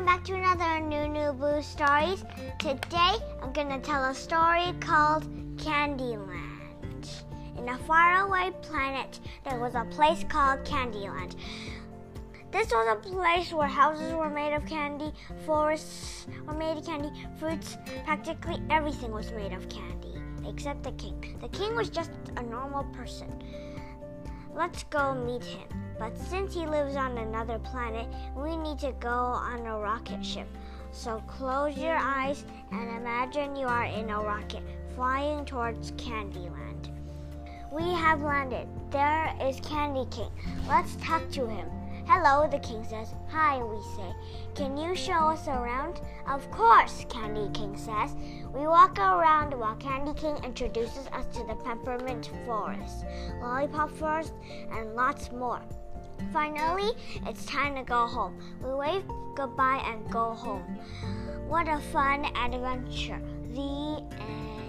back to another New New Boo Stories. Today I'm gonna tell a story called Candyland. In a faraway planet, there was a place called Candyland. This was a place where houses were made of candy, forests were made of candy, fruits, practically everything was made of candy, except the king. The king was just a normal person. Let's go meet him. But since he lives on another planet, we need to go on a rocket ship. So close your eyes and imagine you are in a rocket flying towards Candyland. We have landed. There is Candy King. Let's talk to him. Hello, the king says. Hi, we say. Can you show us around? Of course, Candy King says. We walk around while Candy King introduces us to the peppermint forest, lollipop forest, and lots more. Finally, it's time to go home. We wave goodbye and go home. What a fun adventure. The end.